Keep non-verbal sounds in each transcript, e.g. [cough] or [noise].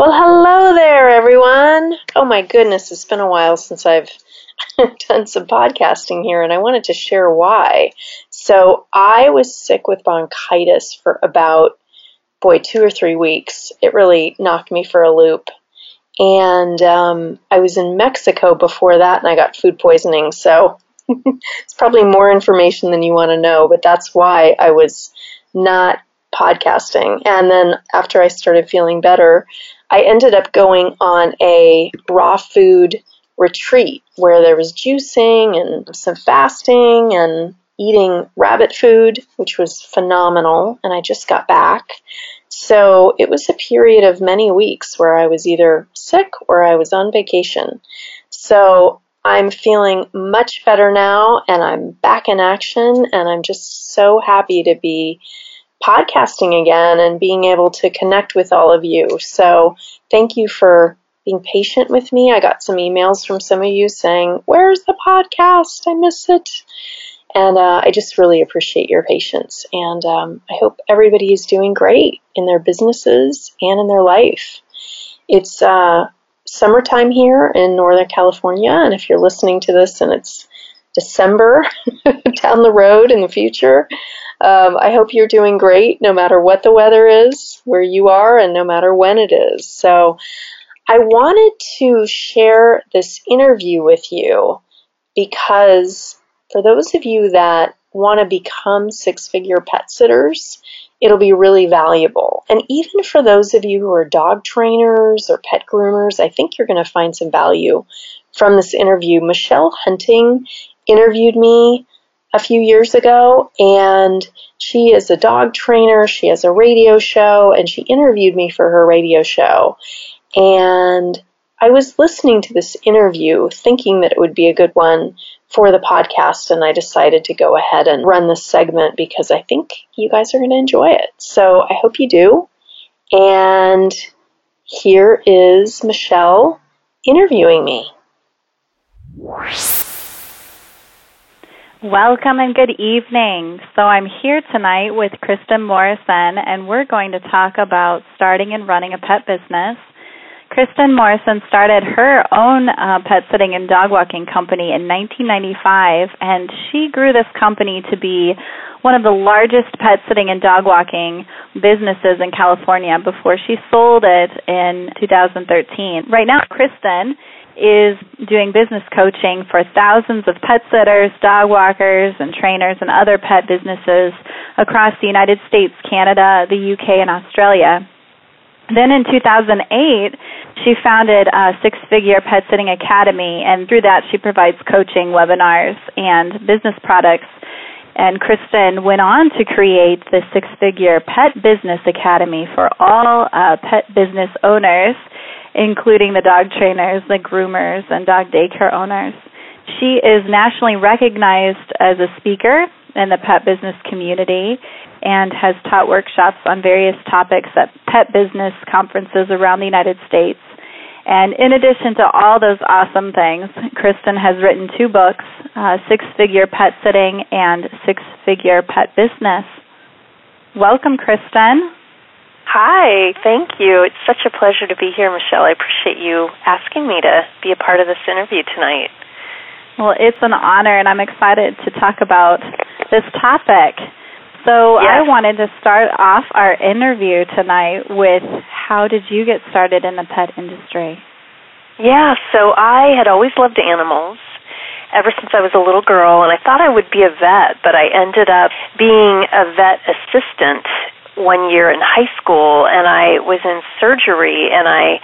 Well, hello there, everyone. Oh my goodness, it's been a while since I've [laughs] done some podcasting here, and I wanted to share why. So, I was sick with bronchitis for about, boy, two or three weeks. It really knocked me for a loop. And um, I was in Mexico before that, and I got food poisoning. So, [laughs] it's probably more information than you want to know, but that's why I was not podcasting. And then after I started feeling better, I ended up going on a raw food retreat where there was juicing and some fasting and eating rabbit food, which was phenomenal. And I just got back. So it was a period of many weeks where I was either sick or I was on vacation. So I'm feeling much better now and I'm back in action and I'm just so happy to be podcasting again and being able to connect with all of you. So thank you for being patient with me. I got some emails from some of you saying, Where's the podcast? I miss it. And uh, I just really appreciate your patience. And um, I hope everybody is doing great in their businesses and in their life. It's uh, summertime here in Northern California. And if you're listening to this and it's December [laughs] down the road in the future, um, I hope you're doing great no matter what the weather is where you are and no matter when it is. So, I wanted to share this interview with you because for those of you that want to become six figure pet sitters, it'll be really valuable. And even for those of you who are dog trainers or pet groomers, I think you're going to find some value from this interview. Michelle Huntting interviewed me a few years ago, and she is a dog trainer. She has a radio show, and she interviewed me for her radio show. And I was listening to this interview thinking that it would be a good one for the podcast, and I decided to go ahead and run this segment because I think you guys are going to enjoy it. So I hope you do. And here is Michelle interviewing me. Welcome and good evening. So I'm here tonight with Kristin Morrison, and we're going to talk about starting and running a pet business. Kristin Morrison started her own uh, pet sitting and dog walking company in 1995, and she grew this company to be one of the largest pet sitting and dog walking businesses in California before she sold it in 2013. Right now, Kristin is doing business coaching for thousands of pet sitters, dog walkers, and trainers and other pet businesses across the United States, Canada, the UK, and Australia. Then in 2008, she founded a six figure pet sitting academy, and through that, she provides coaching, webinars, and business products. And Kristin went on to create the six figure pet business academy for all uh, pet business owners including the dog trainers, the groomers, and dog daycare owners. She is nationally recognized as a speaker in the pet business community and has taught workshops on various topics at pet business conferences around the United States. And in addition to all those awesome things, Kristin has written two books uh, Six Figure Pet Sitting and Six Figure Pet Business. Welcome, Kristin. Hi, thank you. It's such a pleasure to be here, Michelle. I appreciate you asking me to be a part of this interview tonight. Well, it's an honor, and I'm excited to talk about this topic. So, yes. I wanted to start off our interview tonight with how did you get started in the pet industry? Yeah, so I had always loved animals ever since I was a little girl, and I thought I would be a vet, but I ended up being a vet assistant one year in high school, and I was in surgery and I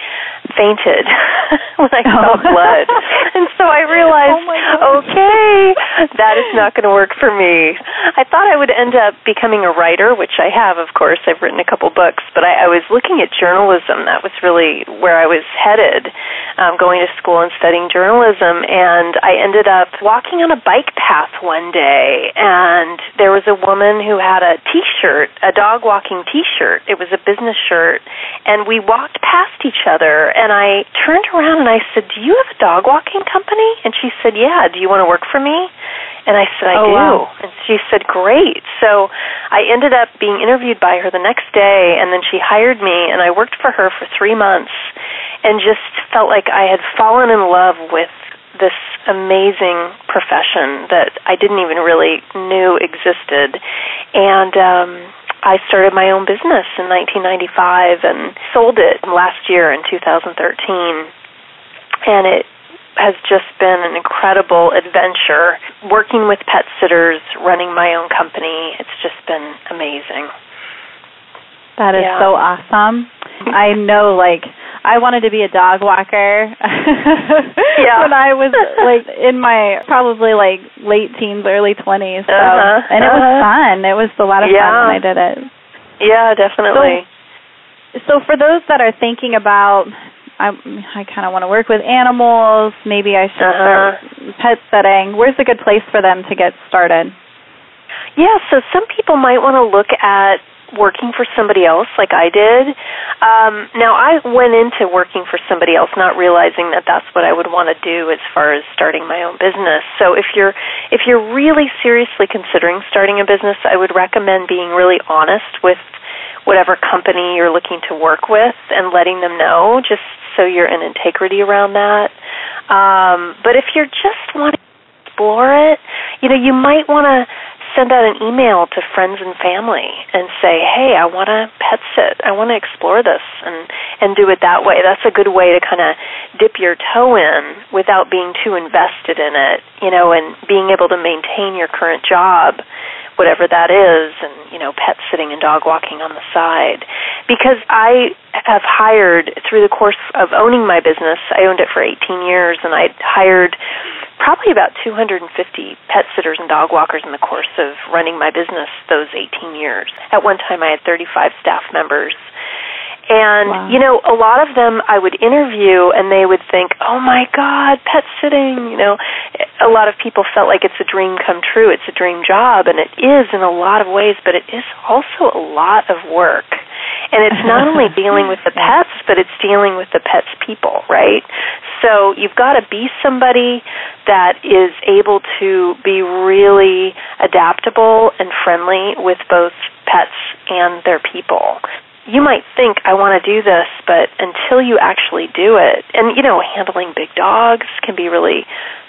fainted [laughs] when I saw oh. blood. [laughs] and so I realized, oh okay, that is not going to work for me. I thought I would end up becoming a writer, which I have, of course. I've written a couple books, but I, I was looking at journalism. That was really where I was headed, um, going to school and studying journalism. And I ended up walking on a bike path one day, and there was a woman who had a T-shirt, a dog walking T-shirt. It was a business shirt, and we walked past each other. And I turned around and I said, "Do you have a dog walking company?" And she said, "Yeah. Do you want to work for me?" And I said, I oh, do. Wow. And she said, Great. So I ended up being interviewed by her the next day, and then she hired me, and I worked for her for three months and just felt like I had fallen in love with this amazing profession that I didn't even really knew existed. And um, I started my own business in 1995 and sold it last year in 2013. And it has just been an incredible adventure working with pet sitters, running my own company. It's just been amazing. That is yeah. so awesome. I know like I wanted to be a dog walker. [laughs] yeah. when I was like in my probably like late teens, early 20s. So uh-huh. and it uh-huh. was fun. It was a lot of yeah. fun when I did it. Yeah, definitely. So, so for those that are thinking about I I kind of want to work with animals. Maybe I should uh-huh. start pet sitting. Where's a good place for them to get started? Yeah, so some people might want to look at working for somebody else like I did. Um, now I went into working for somebody else not realizing that that's what I would want to do as far as starting my own business. So if you're if you're really seriously considering starting a business, I would recommend being really honest with whatever company you're looking to work with and letting them know just so you're in integrity around that. Um, but if you're just wanting to explore it, you know, you might want to send out an email to friends and family and say, "Hey, I want to pet sit. I want to explore this," and and do it that way. That's a good way to kind of dip your toe in without being too invested in it, you know, and being able to maintain your current job whatever that is and you know pet sitting and dog walking on the side. Because i have hired through the course of owning my business i owned it for 18 years and i hired probably about 250 pet sitters and dog walkers in the course of running my business those 18 years. At one time i had 35 staff members and, wow. you know, a lot of them I would interview and they would think, oh my God, pet sitting, you know. A lot of people felt like it's a dream come true. It's a dream job, and it is in a lot of ways, but it is also a lot of work. And it's not only [laughs] dealing with the pets, but it's dealing with the pets' people, right? So you've got to be somebody that is able to be really adaptable and friendly with both pets and their people you might think I want to do this, but until you actually do it, and you know, handling big dogs can be really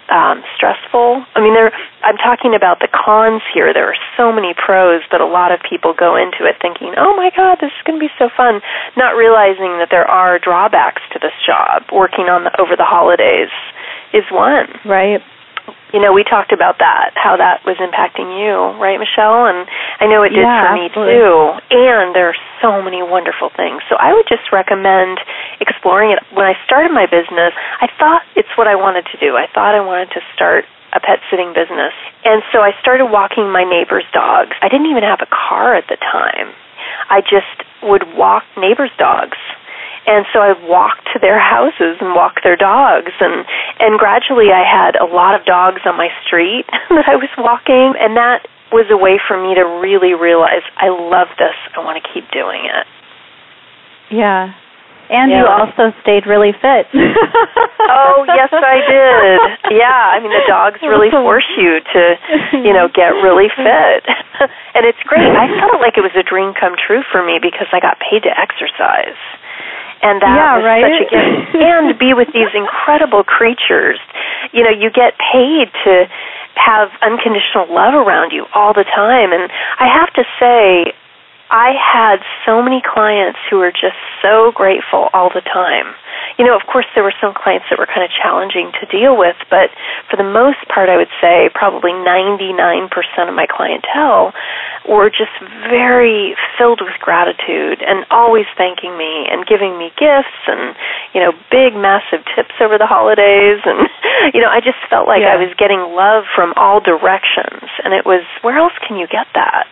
um, stressful. I mean, there. I'm talking about the cons here. There are so many pros, but a lot of people go into it thinking, "Oh my God, this is going to be so fun," not realizing that there are drawbacks to this job. Working on the over the holidays is one. Right you know, we talked about that, how that was impacting you, right, Michelle? And I know it did yeah, for me absolutely. too. And there are so many wonderful things. So I would just recommend exploring it. When I started my business, I thought it's what I wanted to do. I thought I wanted to start a pet sitting business. And so I started walking my neighbor's dogs. I didn't even have a car at the time. I just would walk neighbors' dogs and so I walked to their houses and walked their dogs and and gradually I had a lot of dogs on my street [laughs] that I was walking and that was a way for me to really realize I love this. I want to keep doing it. Yeah. And yeah. you also stayed really fit. [laughs] oh, yes I did. Yeah, I mean the dogs really [laughs] force you to, you know, get really fit. and it's great. I felt like it was a dream come true for me because I got paid to exercise and that yeah, was right? such a gift. [laughs] and be with these incredible creatures. You know, you get paid to have unconditional love around you all the time. And I have to say, I had so many clients who were just so grateful all the time. You know, of course, there were some clients that were kind of challenging to deal with, but for the most part, I would say probably 99% of my clientele were just very filled with gratitude and always thanking me and giving me gifts and, you know, big, massive tips over the holidays. And, [laughs] you know, I just felt like Yeah. I was getting love from all directions. And it was, where else can you get that?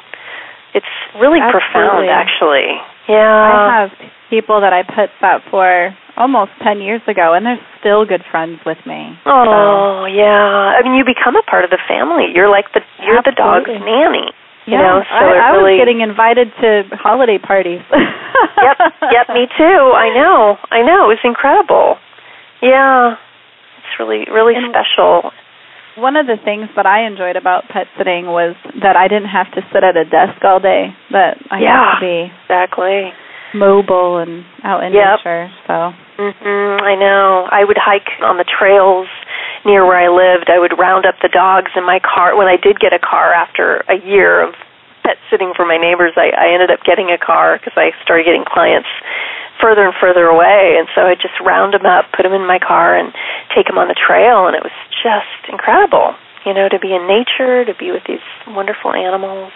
It's really profound, actually. Yeah. I have people that I put that for almost 10 years ago, and they're still good friends with me. Oh yeah. I mean, you become a part of the family. You're like the you're the dog's Absolutely. nanny. Yeah, You know, so I, it I really- was getting invited to holiday parties. [laughs] Yep. Yep. Me too. I know. I know. It was incredible. Yeah. It's really really And- special. One of the things that I enjoyed about pet sitting was that I didn't have to sit at a desk all day. That I Yeah. got to be Exactly. mobile and out in Yep. nature. So Mhm. I know. I would hike on the trails near where I lived. I would round up the dogs in my car. When I did get a car after a year of pet sitting for my neighbors, I, I ended up getting a car because I started getting clients further and further away, and so I just round them up, put them in my car, and take them on the trail, and it was just incredible. You know, to be in nature, to be with these wonderful animals,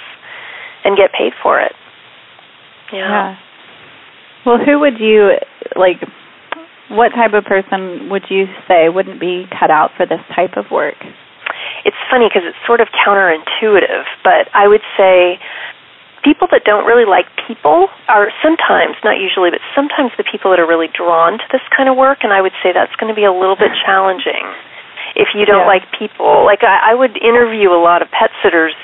and get paid for it. yeah. Well, who would you like? What type of person would you say wouldn't be cut out for this type of work? it's funny because it's sort of counterintuitive, but I would say people that don't really like people are sometimes, not usually, but sometimes the people that are really drawn to this kind of work, and I would say that's going to be a little bit challenging. If you don't Yeah. like people, like I, I would interview a lot of pet sitters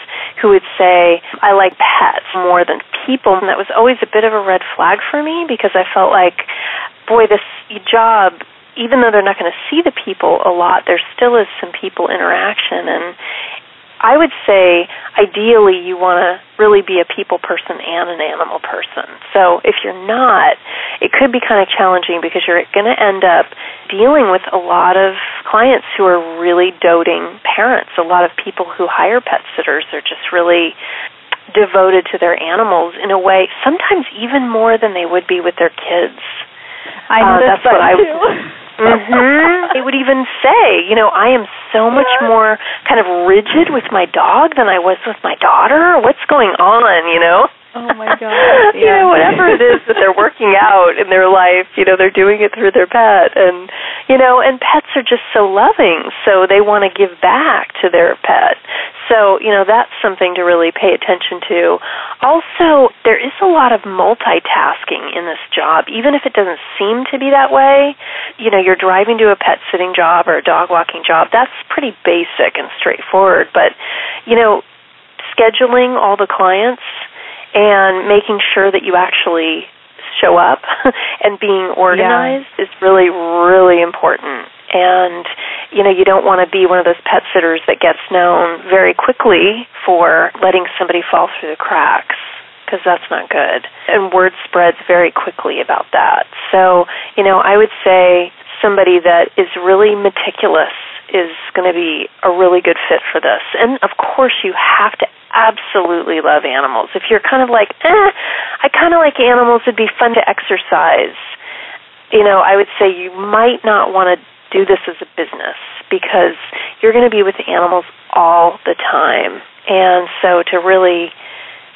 who would say, I like pets more than people, and that was always a bit of a red flag for me because I felt like, boy, this job even though they're not going to see the people a lot, there still is some people interaction. And I would say, ideally, you want to really be a people person and an animal person. So if you're not, it could be kind of challenging because you're going to end up dealing with a lot of clients who are really doting parents. A lot of people who hire pet sitters are just really devoted to their animals in a way, sometimes even more than they would be with their kids. I Uh, noticed that's that what I too. Hmm They would even say, you know, I am so much more kind of rigid with my dog than I was with my daughter. What's going on, you know? Oh my [laughs] gosh, you know, whatever it is that they're working out in their life, you know, they're doing it through their pet and you know, and pets are just so loving, so they want to give back to their pet. So, you know, that's something to really pay attention to. Also, there is a lot of multitasking in this job, even if it doesn't seem to be that way. You know, you're driving to a pet sitting job or a dog walking job. That's pretty basic and straightforward, but you know, scheduling all the clients and making sure that you actually show up [laughs] and being organized is really, really important. And, you know, you don't want to be one of those pet sitters that gets known very quickly for letting somebody fall through the cracks because that's not good. And word spreads very quickly about that. So, you know, I would say somebody that is really meticulous is going to be a really good fit for this. And of course, you have to absolutely love animals. If you're kind of like, eh, I kind of like animals, it'd be fun to exercise, you know, I would say you might not want to do this as a business because you're going to be with the animals all the time. And so to really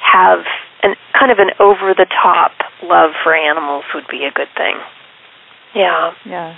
have an kind of an over the top love for animals would be a good thing. Yeah. Yeah.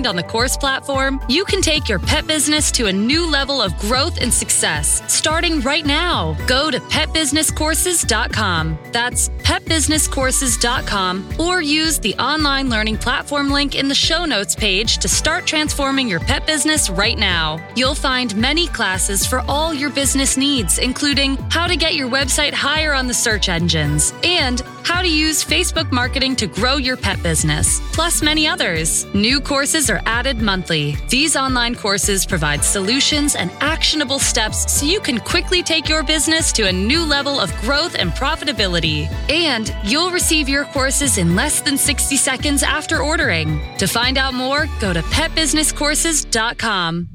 on the course platform, you can take your pet business to a new level of growth and success starting right now. Go to petbusinesscourses.com. That's petbusinesscourses.com or use the online learning platform link in the show notes page to start transforming your pet business right now. You'll find many classes for all your business needs, including how to get your website higher on the search engines and how to use Facebook marketing to grow your pet business, plus many others. New courses are added monthly. These online courses provide solutions and actionable steps so you can quickly take your business to a new level of growth and profitability. And you'll receive your courses in less than 60 seconds after ordering. To find out more, go to petbusinesscourses.com.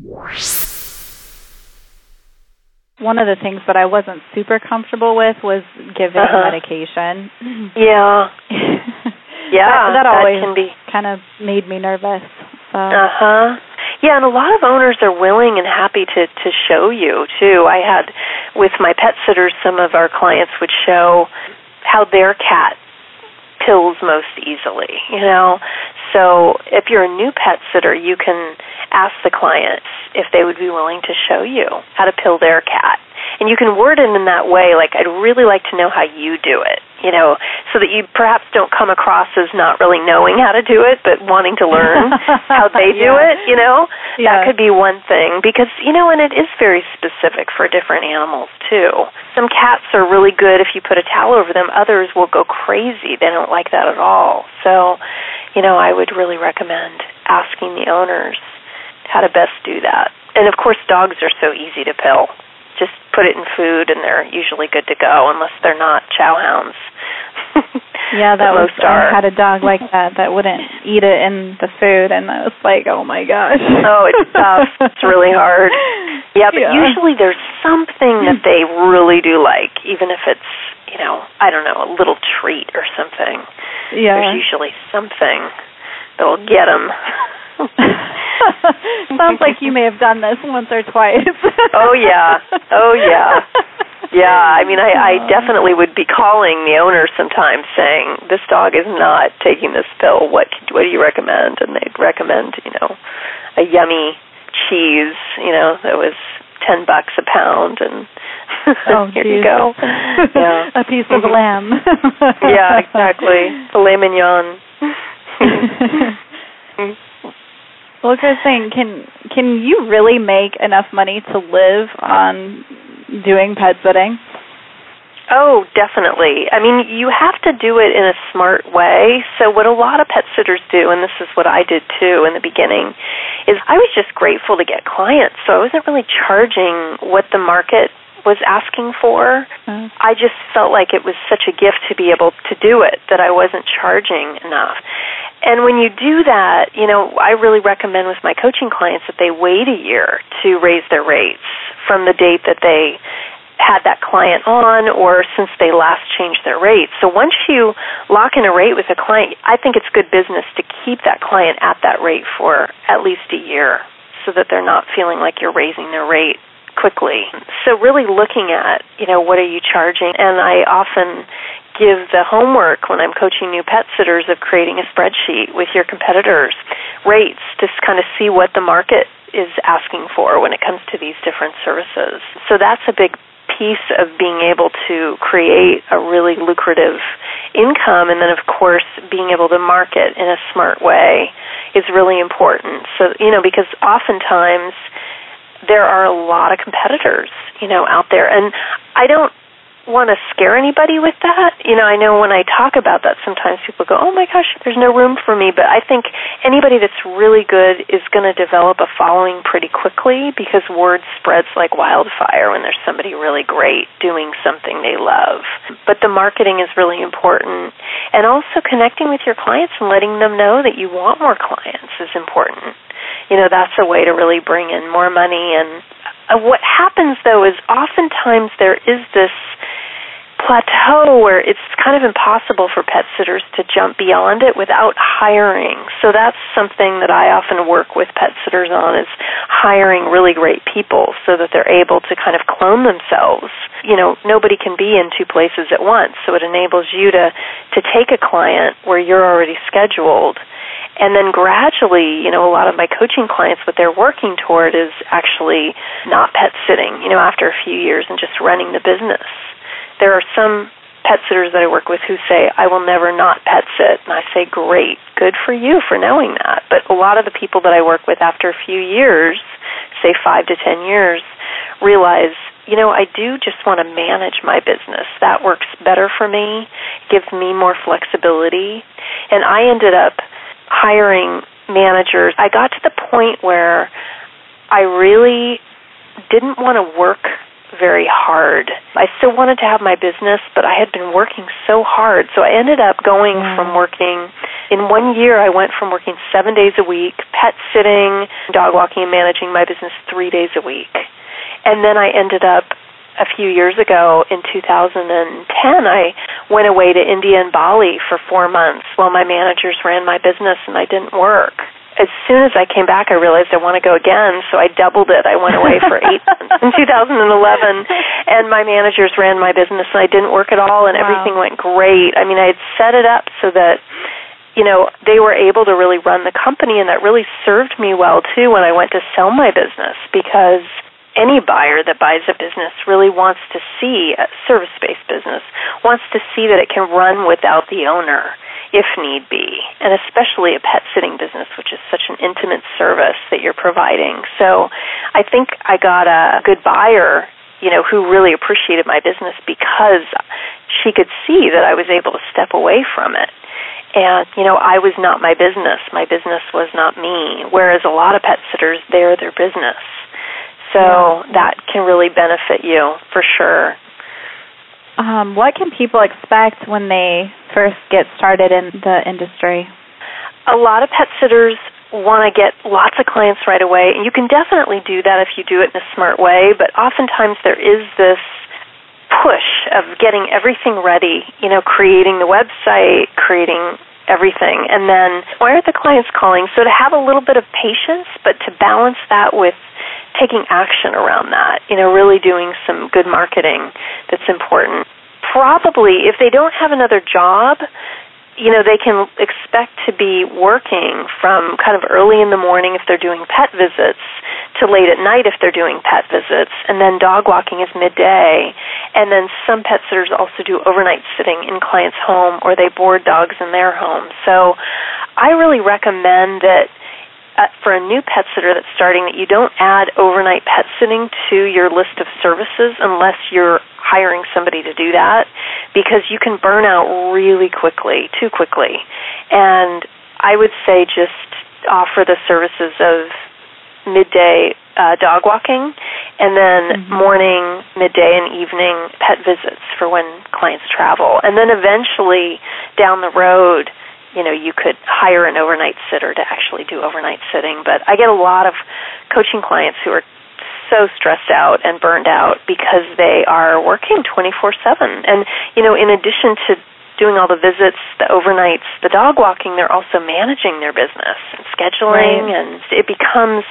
One of the things that I wasn't super comfortable with was giving Uh-huh. medication. Yeah. [laughs] Yeah, that, that that always can be. kind of made me nervous. So Uh huh. Yeah, and a lot of owners are willing and happy to to show you too. I had with my pet sitters, some of our clients would show how their cat pills most easily. You know, so if you're a new pet sitter, you can ask the clients if they would be willing to show you how to pill their cat. And you can word it in that way, like, I'd really like to know how you do it, you know, so that you perhaps don't come across as not really knowing how to do it, but wanting to learn [laughs] how they do Yeah. it, you know? Yeah. That could be one thing. Because, you know, and it is very specific for different animals, too. Some cats are really good if you put a towel over them, others will go crazy. They don't like that at all. So, you know, I would really recommend asking the owners how to best do that. And of course, dogs are so easy to pill. Just put it in food, and they're usually good to go, unless they're not chow hounds. [laughs] yeah, that was are. I had a dog like [laughs] that that wouldn't eat it in the food, and I was like, oh my gosh. Oh, it's tough. It's really hard. [laughs] Yeah, but Yeah. usually there's something that they really do like, even if it's, you know, I don't know, a little treat or something. Yeah. There's usually something that will get them. [laughs] Sounds like you may have done this once or twice. [laughs] Oh, yeah. Oh, yeah. Yeah, I mean, I, I oh. definitely would be calling the owner sometimes saying, "This dog is not taking this pill. What what do you recommend?" And they'd recommend, you know, a yummy cheese, you know, that was ten bucks a pound, and [laughs] Oh, here geez. you go. Yeah, a piece of lamb. yeah, exactly. Filet mignon. Well, Christine, can can you really make enough money to live on doing pet sitting? Oh, definitely. I mean, you have to do it in a smart way. So, what a lot of pet sitters do, and this is what I did too in the beginning, is I was just grateful to get clients. So, I wasn't really charging what the market was asking for. Uh, I just felt like it was such a gift to be able to do it that I wasn't charging enough. And when you do that, you know, I really recommend with my coaching clients that they wait a year to raise their rates from the date that they had that client on or since they last changed their rates. So once you lock in a rate with a client, I think it's good business to keep that client at that rate for at least a year so that they're not feeling like you're raising their rate quickly. So really looking at, you know, what are you charging? And I often give the homework when I'm coaching new pet sitters of creating a spreadsheet with your competitors' rates to kind of see what the market is asking for when it comes to these different services. So that's a big piece of being able to create a really lucrative income and then of course being able to market in a smart way is really important. So, you know, because oftentimes there are a lot of competitors, you know, out there and I don't want to scare anybody with that. You know, I know when I talk about that, sometimes people go, "Oh my gosh, there's no room for me." But I think anybody that's really good is going to develop a following pretty quickly because word spreads like wildfire when there's somebody really great doing something they love. But the marketing is really important, and also connecting with your clients and letting them know that you want more clients is important. You know, that's a way to really bring in more money and uh, what happens though is oftentimes there is this plateau where it's kind of impossible for pet sitters to jump beyond it without hiring. So that's something that I often work with pet sitters on is hiring really great people so that they're able to kind of clone themselves. You know, nobody can be in two places at once, so it enables you to to take a client where you're already scheduled and then gradually, you know, a lot of my coaching clients, what they're working toward is actually not pet sitting, you know, after a few years and just running the business there are some pet sitters that I work with who say, I will never not pet sit. And I say, great, good for you for knowing that. But a lot of the people that I work with after a few years, say five to ten years, realize, you know, I do just want to manage my business. That works better for me, gives me more flexibility. And I ended up hiring managers. I got to the point where I really didn't want to work very hard. I still wanted to have my business, but I had been working so hard. So I ended up going mm. from working in one year I went from working 7 days a week, pet sitting, dog walking and managing my business 3 days a week. And then I ended up a few years ago in 2010 I went away to India and Bali for 4 months while my managers ran my business and I didn't work as soon as I came back, I realized I want to go again, so I doubled it. I went away for eight months [laughs] in 2011, and my managers ran my business, and I didn't work at all, and wow. everything went great. I mean, I had set it up so that you know they were able to really run the company, and that really served me well too when I went to sell my business because any buyer that buys a business really wants to see a service-based business wants to see that it can run without the owner if need be, and especially a pet sitting business, which is such an intimate service that you're providing. So I think I got a good buyer, you know, who really appreciated my business because she could see that I was able to step away from it. And, you know, I was not my business. My business was not me. Whereas a lot of pet sitters, they're their business. So that can really benefit you for sure. Um, what can people expect when they first get started in the industry? A lot of pet sitters want to get lots of clients right away, and you can definitely do that if you do it in a smart way, but oftentimes there is this push of getting everything ready, you know, creating the website, creating everything, and then why aren't the clients calling? So to have a little bit of patience, but to balance that with taking action around that, you know, really doing some good marketing that's important. Probably, if they don't have another job, you know, they can expect to be working from kind of early in the morning if they're doing pet visits to late at night if they're doing pet visits, and then dog walking is midday. And then some pet sitters also do overnight sitting in clients' home or they board dogs in their home. So I really recommend that uh, for a new pet sitter that's starting that you don't add overnight pet sitting to your list of services unless you're hiring somebody to do that because you can burn out really quickly, too quickly. And I would say just offer the services of midday uh, dog walking and then mm-hmm. morning, midday, and evening pet visits for when clients travel. And then eventually down the road, you know you could hire an overnight sitter to actually do overnight sitting but i get a lot of coaching clients who are so stressed out and burned out because they are working 24/7 and you know in addition to doing all the visits the overnights the dog walking they're also managing their business and scheduling right. and it becomes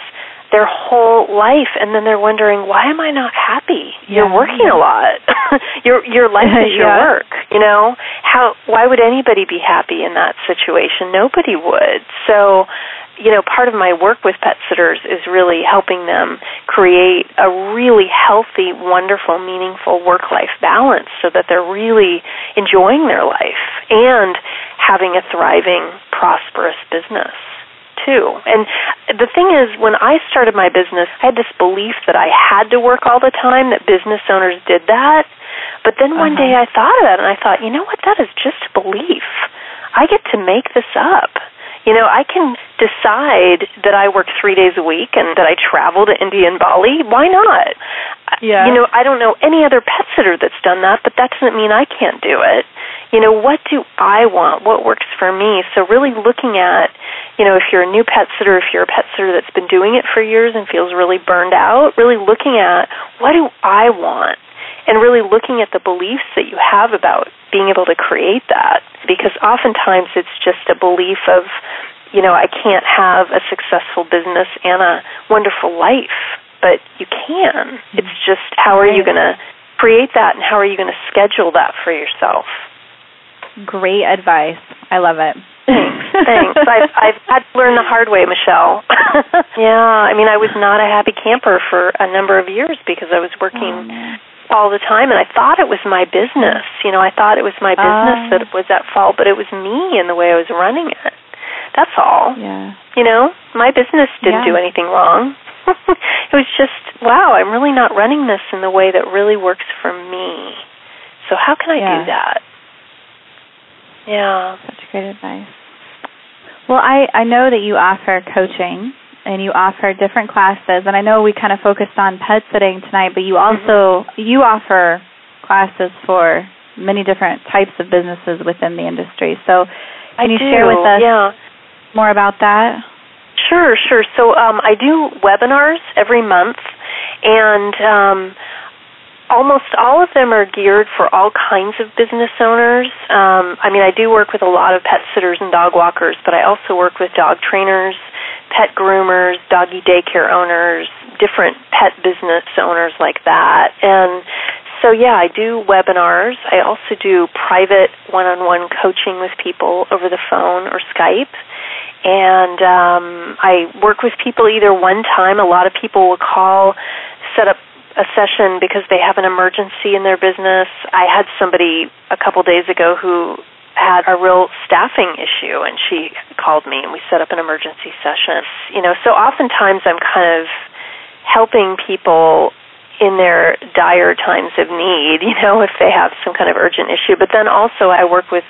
their whole life and then they're wondering why am I not happy? Yeah. You're working a lot. [laughs] your your life is [laughs] your yeah. work, you know? How why would anybody be happy in that situation? Nobody would. So you know, part of my work with pet sitters is really helping them create a really healthy, wonderful, meaningful work life balance so that they're really enjoying their life and having a thriving, prosperous business too. And the thing is, when I started my business, I had this belief that I had to work all the time, that business owners did that. But then one Uh-huh. day I thought of it and I thought, you know what? That is just a belief. I get to make this up. You know, I can decide that I work three days a week and that I travel to India and Bali. Why not? Yeah. You know, I don't know any other pet sitter that's done that, but that doesn't mean I can't do it. You know, what do I want? What works for me? So really looking at, you know, if you're a new pet sitter, if you're a pet sitter that's been doing it for years and feels really burned out, really looking at what do I want? And really looking at the beliefs that you have about being able to create that because oftentimes it's just a belief of you know I can't have a successful business and a wonderful life but you can mm-hmm. it's just how are you going to create that and how are you going to schedule that for yourself Great advice. I love it. Thanks. [laughs] I've I've had to learn the hard way, Michelle. [laughs] yeah, I mean, I was not a happy camper for a number of years because I was working all the time, and I thought it was my business. You know, I thought it was my business Oh. that was at fault, but it was me and the way I was running it. That's all. Yeah. You know, my business didn't Yeah. do anything wrong. [laughs] it was just, wow, I'm really not running this in the way that really works for me. So how can I Yeah. do that? Yeah. Such great advice. Well, I, I know that you offer coaching and you offer different classes, and I know we kind of focused on pet sitting tonight, but you also you offer classes for many different types of businesses within the industry. So, I can you do. share with us Yeah. more about that? Sure, sure. So um, I do webinars every month, and um, almost all of them are geared for all kinds of business owners. Um, I mean, I do work with a lot of pet sitters and dog walkers, but I also work with dog trainers, pet groomers, doggy daycare owners, different pet business owners like that. And so, yeah, I do webinars. I also do private one on one coaching with people over the phone or Skype and um, I work with people either one time. A lot of people will call, set up a session because they have an emergency in their business. I had somebody a couple days ago who had a real staffing issue and she called me and we set up an emergency session. You know, so oftentimes I'm kind of helping people in their dire times of need, [laughs] you know, if they have some kind of urgent issue. But then also I work with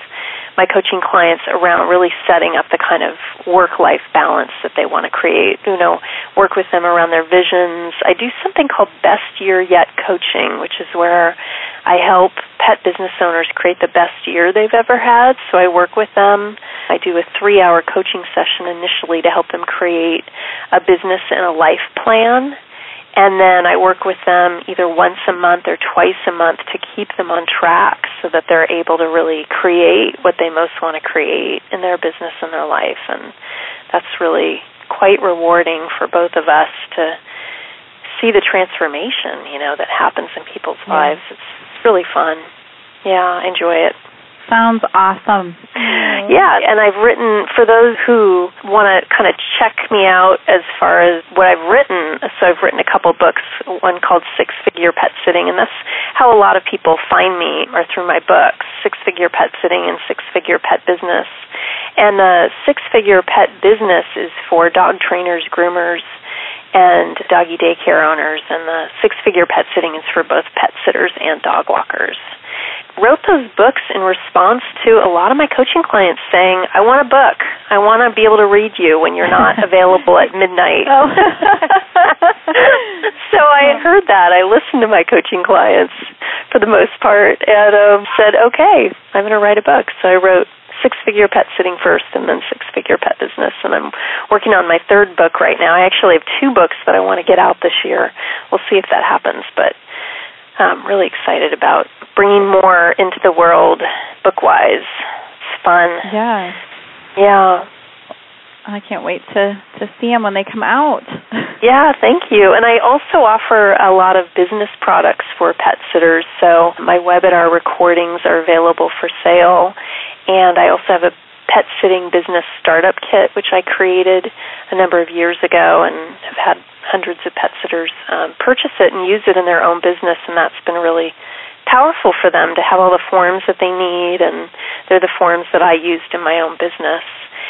my coaching clients around really setting up the kind of work life balance that they want to create. You know, work with them around their visions. I do something called Best Year Yet Coaching, which is where I help pet business owners create the best year they've ever had. So I work with them. I do a three hour coaching session initially to help them create a business and a life plan and then I work with them either once a month or twice a month to keep them on track so that they're able to really create what they most want to create in their business and their life. And that's really quite rewarding for both of us to see the transformation, you know, that happens in people's Yeah. lives. It's, it's really fun. Yeah, I enjoy it. Sounds awesome. [laughs] Yeah, and I've written for those who want to kind of check me out as far as what I've written. So I've written a couple books, one called Six Figure Pet Sitting, and that's how a lot of people find me are through my books, Six Figure Pet Sitting and Six Figure Pet Business. And the Six Figure Pet Business is for dog trainers, groomers, and doggy daycare owners, and the Six Figure Pet Sitting is for both pet sitters and dog walkers wrote those books in response to a lot of my coaching clients saying, I want a book. I want to be able to read you when you're not [laughs] available at midnight. Oh. [laughs] so I heard that. I listened to my coaching clients for the most part and um, said, okay, I'm going to write a book. So I wrote Six Figure Pet Sitting first and then Six Figure Pet Business. And I'm working on my third book right now. I actually have two books that I want to get out this year. We'll see if that happens. But I'm really excited about bringing more into the world book-wise. It's fun. yeah. Yeah. I can't wait to to see them when they come out. [laughs] Yeah, thank you. And I also offer a lot of business products for pet sitters. So my webinar recordings are available for sale. And I also have a pet sitting business startup kit, which I created a number of years ago and have had hundreds of pet sitters um, purchase it and use it in their own business. And that's been really powerful for them to have all the forms that they need. And they're the forms that I used in my own business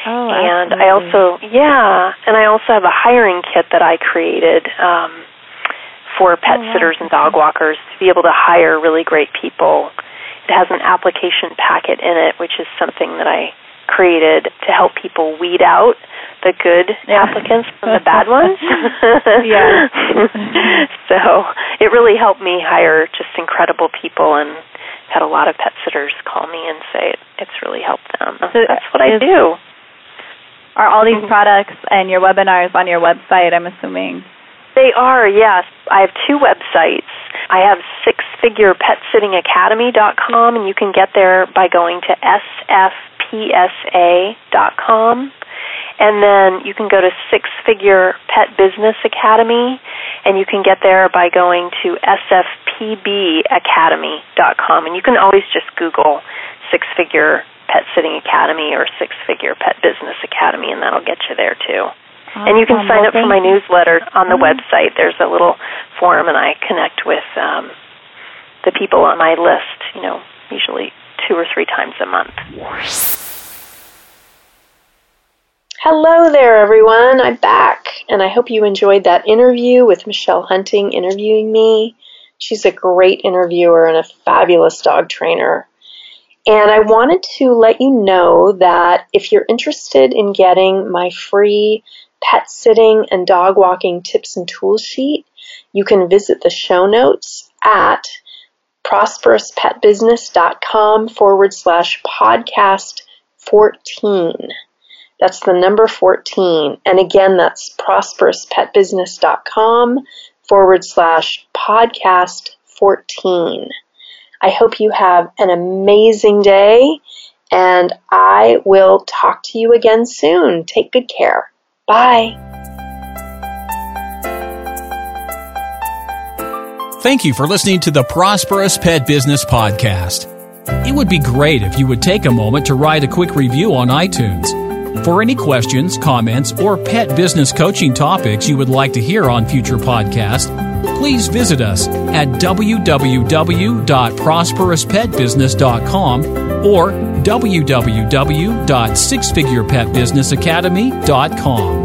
Oh, and I also yeah, and I also have a hiring kit that I created um, for pet sitters and dog walkers to be able to hire really great people. It has an application packet in it, which is something that I created to help people weed out the good [laughs] applicants from the bad ones. [laughs] yeah. [laughs] so it really helped me hire just incredible people and had a lot of pet sitters call me and say it's really helped them. So That's what I do. Are all these mm-hmm. products and your webinars on your website, I'm assuming? They are, yes. I have two websites. I have sixfigurepetsittingacademy.com, and you can get there by going to sfpsa.com. And then you can go to Six Figure Pet Business Academy, and you can get there by going to sfpbacademy.com. And you can always just Google Six Figure Pet Sitting Academy or Six Figure Pet Business Academy, and that'll get you there too. Awesome. And you can sign up for my newsletter on the mm-hmm. website. There's a little form, and I connect with um, the people on my list, you know, usually two or three times a month. Hello there, everyone. I'm back, and I hope you enjoyed that interview with Michelle Huntting interviewing me. She's a great interviewer and a fabulous dog trainer. And I wanted to let you know that if you're interested in getting my free pet sitting and dog walking tips and tools sheet, you can visit the show notes at prosperouspetbusiness.com forward slash podcast 14. That's the number 14. And again, that's prosperouspetbusiness.com forward slash podcast 14. I hope you have an amazing day, and I will talk to you again soon. Take good care. Bye. Thank you for listening to the Prosperous Pet Business Podcast. It would be great if you would take a moment to write a quick review on iTunes. For any questions, comments, or pet business coaching topics you would like to hear on future podcasts, please visit us at www.prosperouspetbusiness.com or www.sixfigurepetbusinessacademy.com.